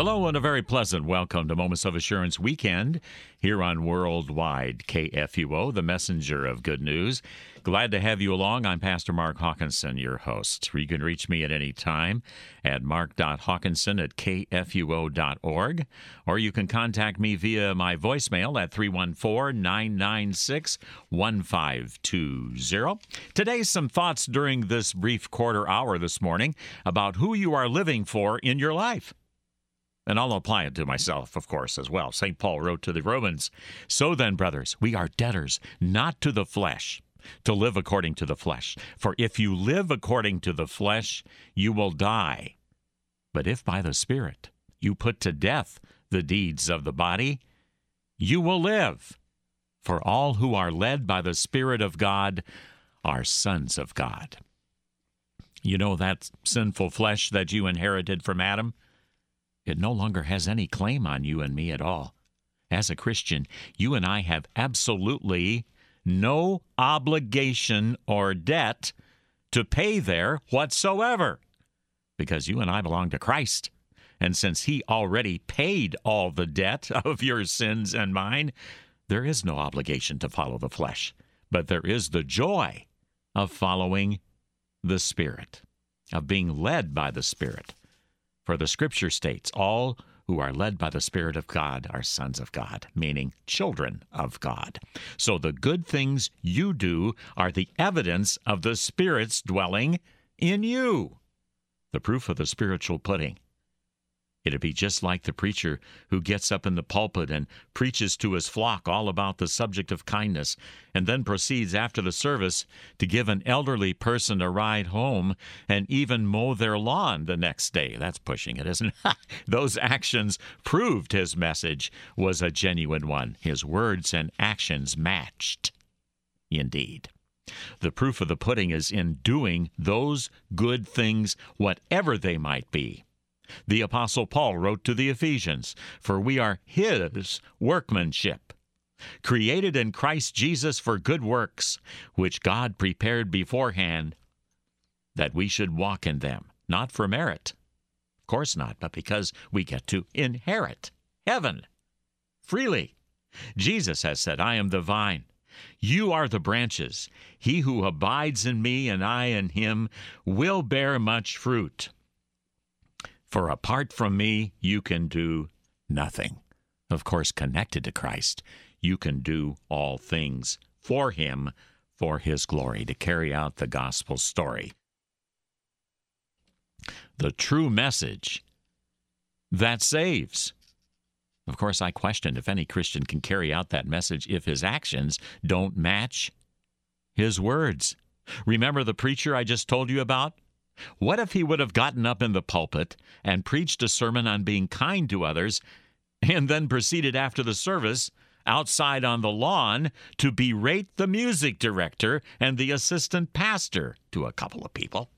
Hello and a very pleasant welcome to Moments of Assurance Weekend here on Worldwide KFUO, the messenger of good news. Glad to have you along. I'm Pastor Mark Hawkinson, your host. You can reach me at any time at mark.hawkinson at kfuo.org, or you can contact me via my voicemail at 314 996 1520. Today, some thoughts during this brief quarter hour this morning about who you are living for in your life. And I'll apply it to myself, of course, as well. St. Paul wrote to the Romans So then, brothers, we are debtors, not to the flesh to live according to the flesh. For if you live according to the flesh, you will die. But if by the Spirit you put to death the deeds of the body, you will live. For all who are led by the Spirit of God are sons of God. You know that sinful flesh that you inherited from Adam? It no longer has any claim on you and me at all. As a Christian, you and I have absolutely no obligation or debt to pay there whatsoever because you and I belong to Christ. And since He already paid all the debt of your sins and mine, there is no obligation to follow the flesh, but there is the joy of following the Spirit, of being led by the Spirit. For the Scripture states, all who are led by the Spirit of God are sons of God, meaning children of God. So the good things you do are the evidence of the Spirit's dwelling in you. The proof of the spiritual pudding It'd be just like the preacher who gets up in the pulpit and preaches to his flock all about the subject of kindness, and then proceeds after the service to give an elderly person a ride home and even mow their lawn the next day. That's pushing it, isn't it? Those actions proved his message was a genuine one. His words and actions matched. Indeed. The proof of the pudding is in doing those good things, whatever they might be. The Apostle Paul wrote to the Ephesians, For we are his workmanship, created in Christ Jesus for good works, which God prepared beforehand that we should walk in them, not for merit. Of course not, but because we get to inherit heaven freely. Jesus has said, I am the vine. You are the branches. He who abides in me and I in him will bear much fruit. For apart from me, you can do nothing. Of course, connected to Christ, you can do all things for Him, for His glory, to carry out the gospel story. The true message that saves. Of course, I question if any Christian can carry out that message if his actions don't match his words. Remember the preacher I just told you about? What if he would have gotten up in the pulpit and preached a sermon on being kind to others and then proceeded after the service outside on the lawn to berate the music director and the assistant pastor to a couple of people?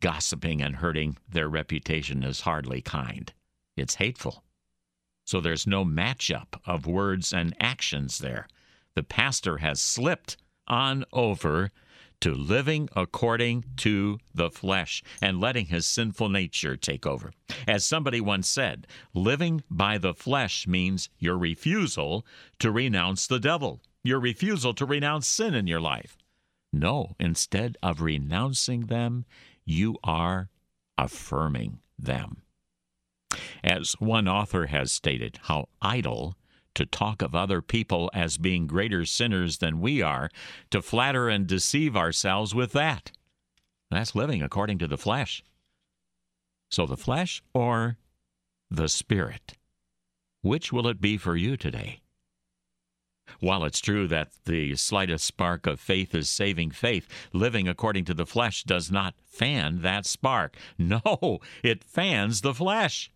Gossiping and hurting their reputation is hardly kind. It's hateful. So there's no matchup of words and actions there. The pastor has slipped on over to living according to the flesh and letting his sinful nature take over. As somebody once said, living by the flesh means your refusal to renounce the devil, your refusal to renounce sin in your life. No, instead of renouncing them, you are affirming them. As one author has stated, how idle to talk of other people as being greater sinners than we are, to flatter and deceive ourselves with that. That's living according to the flesh. So, the flesh or the spirit? Which will it be for you today? While it's true that the slightest spark of faith is saving faith, living according to the flesh does not fan that spark. No, it fans the flesh.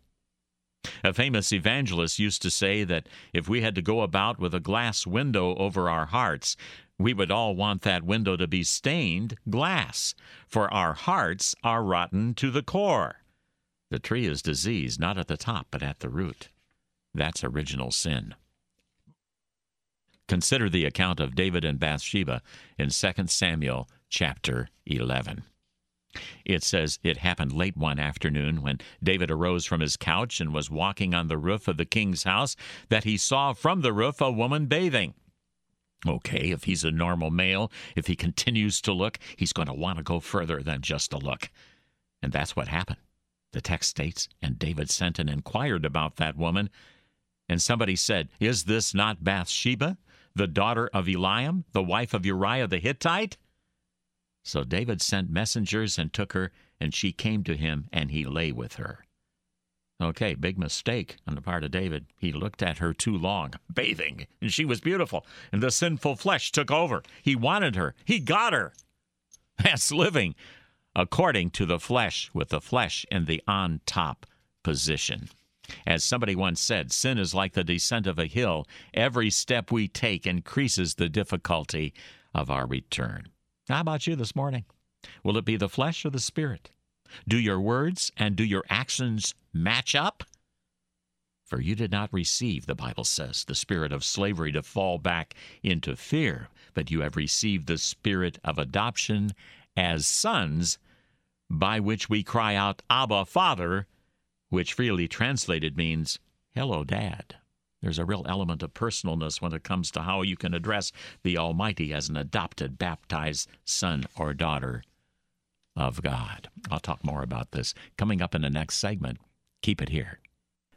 A famous evangelist used to say that if we had to go about with a glass window over our hearts, we would all want that window to be stained glass, for our hearts are rotten to the core. The tree is diseased not at the top, but at the root. That's original sin. Consider the account of David and Bathsheba in 2 Samuel chapter 11. It says it happened late one afternoon when David arose from his couch and was walking on the roof of the king's house that he saw from the roof a woman bathing. Okay, if he's a normal male, if he continues to look, he's going to want to go further than just a look. And that's what happened. The text states, and David sent and inquired about that woman. And somebody said, Is this not Bathsheba, the daughter of Eliam, the wife of Uriah the Hittite? So David sent messengers and took her, and she came to him, and he lay with her. Okay, big mistake on the part of David. He looked at her too long, bathing, and she was beautiful, and the sinful flesh took over. He wanted her, he got her. That's living according to the flesh, with the flesh in the on top position. As somebody once said, sin is like the descent of a hill. Every step we take increases the difficulty of our return. How about you this morning? Will it be the flesh or the spirit? Do your words and do your actions match up? For you did not receive, the Bible says, the spirit of slavery to fall back into fear, but you have received the spirit of adoption as sons, by which we cry out, Abba, Father, which freely translated means, Hello, Dad. There's a real element of personalness when it comes to how you can address the Almighty as an adopted, baptized son or daughter of God. I'll talk more about this coming up in the next segment. Keep it here.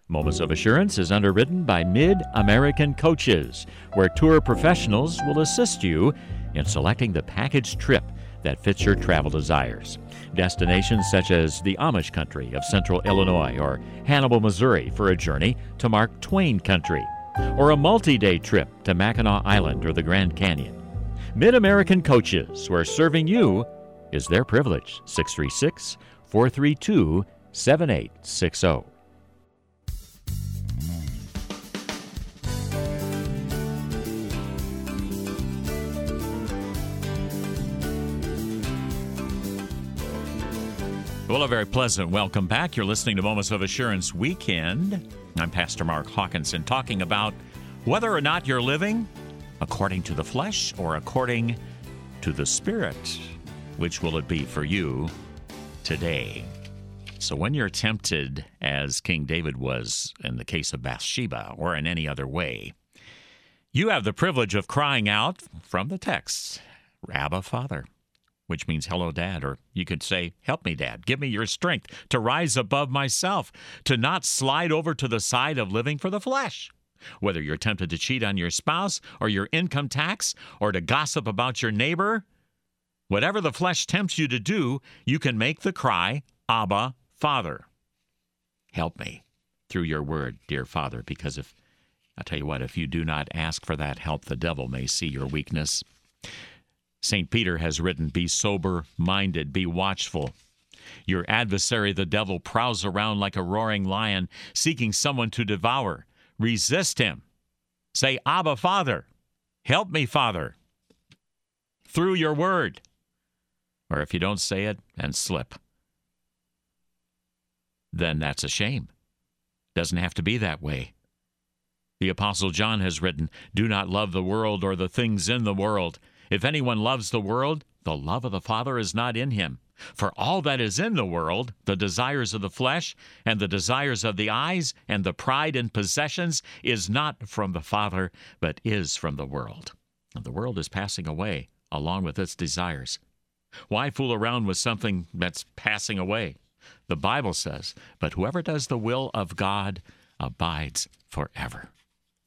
Moments of Assurance is underwritten by Mid American Coaches, where tour professionals will assist you in selecting the package trip that fits your travel desires. Destinations such as the Amish country of central Illinois or Hannibal, Missouri for a journey to Mark Twain country, or a multi day trip to Mackinac Island or the Grand Canyon. Mid American Coaches, where serving you is their privilege. 636 432 7860. Well, a very pleasant welcome back. You're listening to Moments of Assurance Weekend. I'm Pastor Mark Hawkinson talking about whether or not you're living according to the flesh or according to the spirit. Which will it be for you today? So, when you're tempted, as King David was in the case of Bathsheba or in any other way, you have the privilege of crying out from the text, Abba, Father which means hello, Dad. Or you could say, help me, Dad. Give me your strength to rise above myself, to not slide over to the side of living for the flesh. Whether you're tempted to cheat on your spouse or your income tax or to gossip about your neighbor, whatever the flesh tempts you to do, you can make the cry, Abba, Father. Help me through your word, dear Father, because if I'll tell you what, if you do not ask for that help, the devil may see your weakness. St. Peter has written, Be sober minded, be watchful. Your adversary, the devil, prowls around like a roaring lion, seeking someone to devour. Resist him. Say, Abba, Father. Help me, Father. Through your word. Or if you don't say it and slip, then that's a shame. Doesn't have to be that way. The Apostle John has written, Do not love the world or the things in the world. If anyone loves the world, the love of the Father is not in him. For all that is in the world, the desires of the flesh, and the desires of the eyes, and the pride in possessions, is not from the Father, but is from the world. And the world is passing away along with its desires. Why fool around with something that's passing away? The Bible says, But whoever does the will of God abides forever.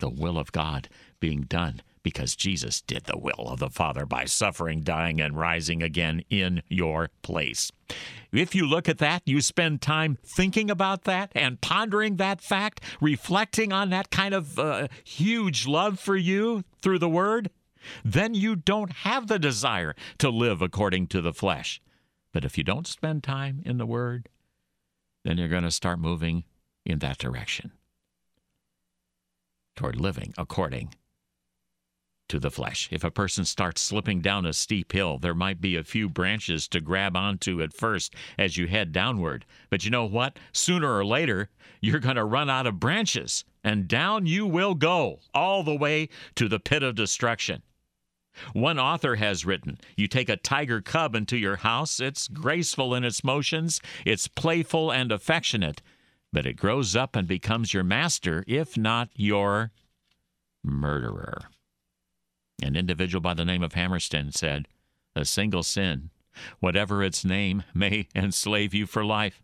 The will of God being done because Jesus did the will of the Father by suffering, dying, and rising again in your place. If you look at that, you spend time thinking about that and pondering that fact, reflecting on that kind of uh, huge love for you through the Word, then you don't have the desire to live according to the flesh. But if you don't spend time in the Word, then you're going to start moving in that direction toward living according to the flesh. If a person starts slipping down a steep hill, there might be a few branches to grab onto at first as you head downward. But you know what? Sooner or later, you're going to run out of branches, and down you will go all the way to the pit of destruction. One author has written You take a tiger cub into your house, it's graceful in its motions, it's playful and affectionate, but it grows up and becomes your master, if not your murderer. An individual by the name of Hammerstein said, A single sin, whatever its name, may enslave you for life.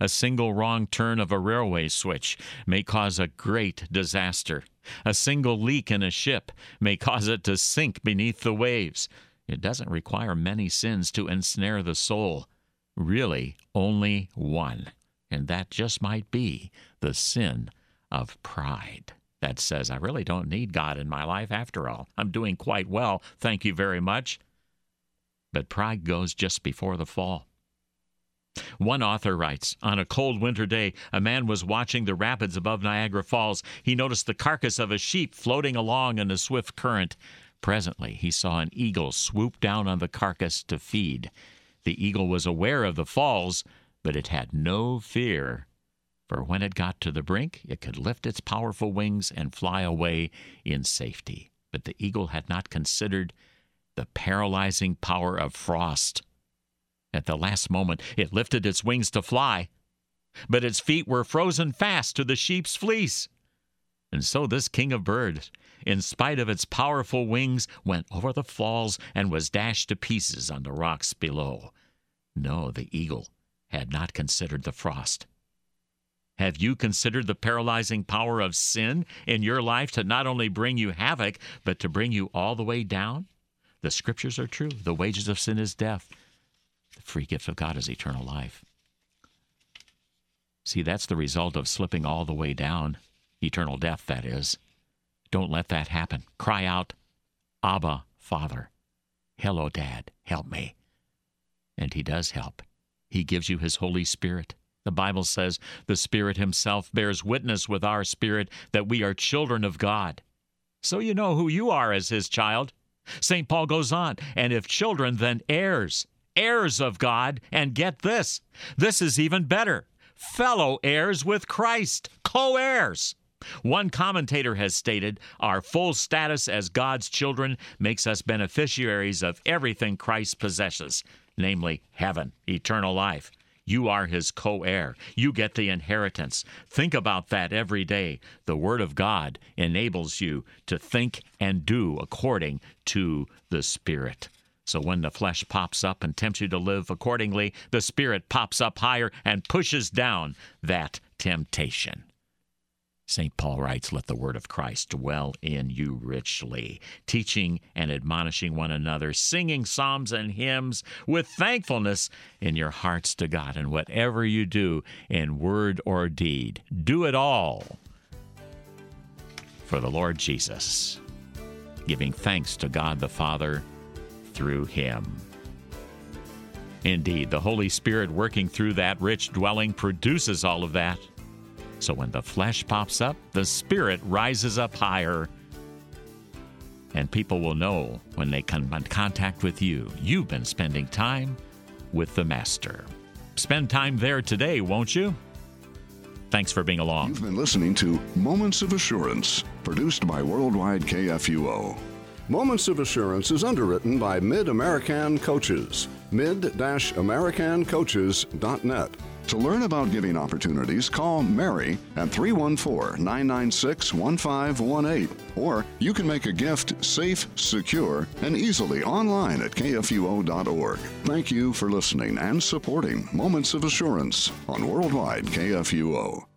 A single wrong turn of a railway switch may cause a great disaster. A single leak in a ship may cause it to sink beneath the waves. It doesn't require many sins to ensnare the soul. Really, only one. And that just might be the sin of pride. That says, I really don't need God in my life after all. I'm doing quite well. Thank you very much. But pride goes just before the fall. One author writes On a cold winter day, a man was watching the rapids above Niagara Falls. He noticed the carcass of a sheep floating along in a swift current. Presently, he saw an eagle swoop down on the carcass to feed. The eagle was aware of the falls, but it had no fear, for when it got to the brink, it could lift its powerful wings and fly away in safety. But the eagle had not considered the paralyzing power of frost. At the last moment, it lifted its wings to fly, but its feet were frozen fast to the sheep's fleece. And so this king of birds, in spite of its powerful wings, went over the falls and was dashed to pieces on the rocks below. No, the eagle had not considered the frost. Have you considered the paralyzing power of sin in your life to not only bring you havoc, but to bring you all the way down? The scriptures are true. The wages of sin is death The free gift of God is eternal life. See, that's the result of slipping all the way down, eternal death, that is. Don't let that happen. Cry out, Abba, Father. Hello, Dad. Help me. And He does help. He gives you His Holy Spirit. The Bible says the Spirit Himself bears witness with our spirit that we are children of God. So you know who you are as His child. St. Paul goes on, and if children, then heirs heirs of God, and get this this is even better fellow heirs with Christ, co heirs. One commentator has stated our full status as God's children makes us beneficiaries of everything Christ possesses, namely heaven, eternal life. You are his co heir. You get the inheritance. Think about that every day. The Word of God enables you to think and do according to the Spirit. So when the flesh pops up and tempts you to live accordingly, the spirit pops up higher and pushes down that temptation. St. Paul writes, Let the word of Christ dwell in you richly, teaching and admonishing one another, singing psalms and hymns with thankfulness in your hearts to God. And whatever you do in word or deed, do it all for the Lord Jesus, giving thanks to God the Father through him. Indeed, the Holy Spirit working through that rich dwelling produces all of that. So when the flesh pops up, the Spirit rises up higher. And people will know when they come in contact with you, you've been spending time with the Master. Spend time there today, won't you? Thanks for being along. You've been listening to Moments of Assurance, produced by Worldwide KFUO. Moments of Assurance is underwritten by Mid American Coaches. mid-americancoaches.net. To learn about giving opportunities, call Mary at 314 996 1518. Or you can make a gift safe, secure, and easily online at kfuo.org. Thank you for listening and supporting Moments of Assurance on Worldwide KFUO.